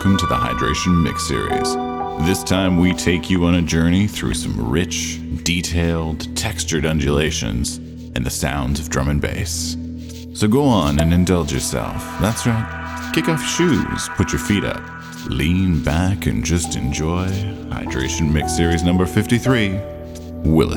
welcome to the Hydration Mix Series. This time we take you on a journey through some rich, detailed, textured undulations and the sounds of drum and bass. So go on and indulge yourself. That's right. Kick off shoes, put your feet up, lean back, and just enjoy Hydration Mix Series number 53 Will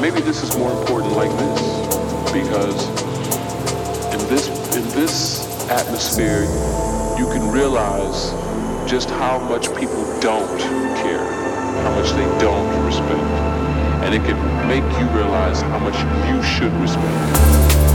maybe this is more important like this because in this in this atmosphere you can realize just how much people don't care, how much they don't respect. And it can make you realize how much you should respect.